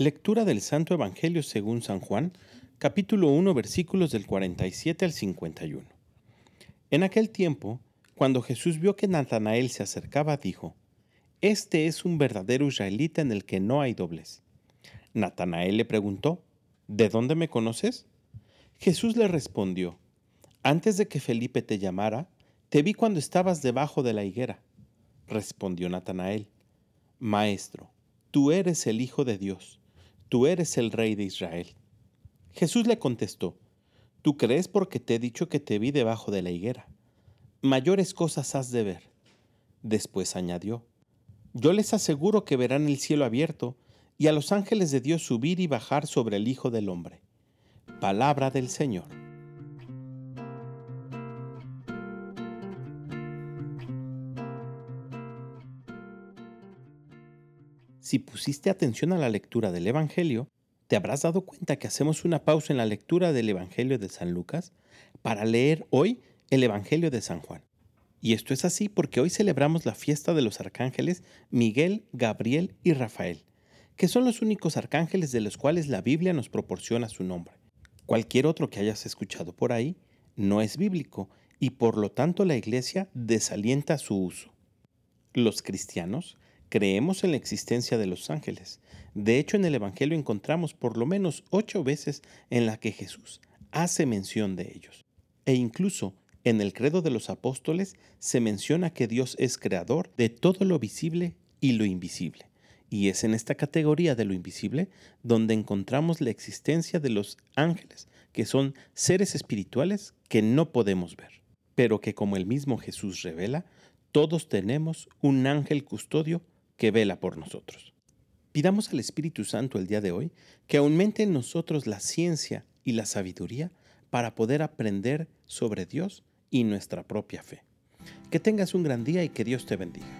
Lectura del Santo Evangelio según San Juan, capítulo 1, versículos del 47 al 51. En aquel tiempo, cuando Jesús vio que Natanael se acercaba, dijo, Este es un verdadero israelita en el que no hay doblez. Natanael le preguntó, ¿De dónde me conoces? Jesús le respondió, Antes de que Felipe te llamara, te vi cuando estabas debajo de la higuera. Respondió Natanael, Maestro, tú eres el Hijo de Dios tú eres el rey de Israel. Jesús le contestó, Tú crees porque te he dicho que te vi debajo de la higuera. Mayores cosas has de ver. Después añadió, Yo les aseguro que verán el cielo abierto y a los ángeles de Dios subir y bajar sobre el Hijo del Hombre. Palabra del Señor. Si pusiste atención a la lectura del Evangelio, te habrás dado cuenta que hacemos una pausa en la lectura del Evangelio de San Lucas para leer hoy el Evangelio de San Juan. Y esto es así porque hoy celebramos la fiesta de los arcángeles Miguel, Gabriel y Rafael, que son los únicos arcángeles de los cuales la Biblia nos proporciona su nombre. Cualquier otro que hayas escuchado por ahí no es bíblico y por lo tanto la Iglesia desalienta su uso. Los cristianos Creemos en la existencia de los ángeles. De hecho, en el Evangelio encontramos por lo menos ocho veces en la que Jesús hace mención de ellos. E incluso en el credo de los apóstoles se menciona que Dios es creador de todo lo visible y lo invisible. Y es en esta categoría de lo invisible donde encontramos la existencia de los ángeles, que son seres espirituales que no podemos ver, pero que como el mismo Jesús revela, todos tenemos un ángel custodio que vela por nosotros. Pidamos al Espíritu Santo el día de hoy que aumente en nosotros la ciencia y la sabiduría para poder aprender sobre Dios y nuestra propia fe. Que tengas un gran día y que Dios te bendiga.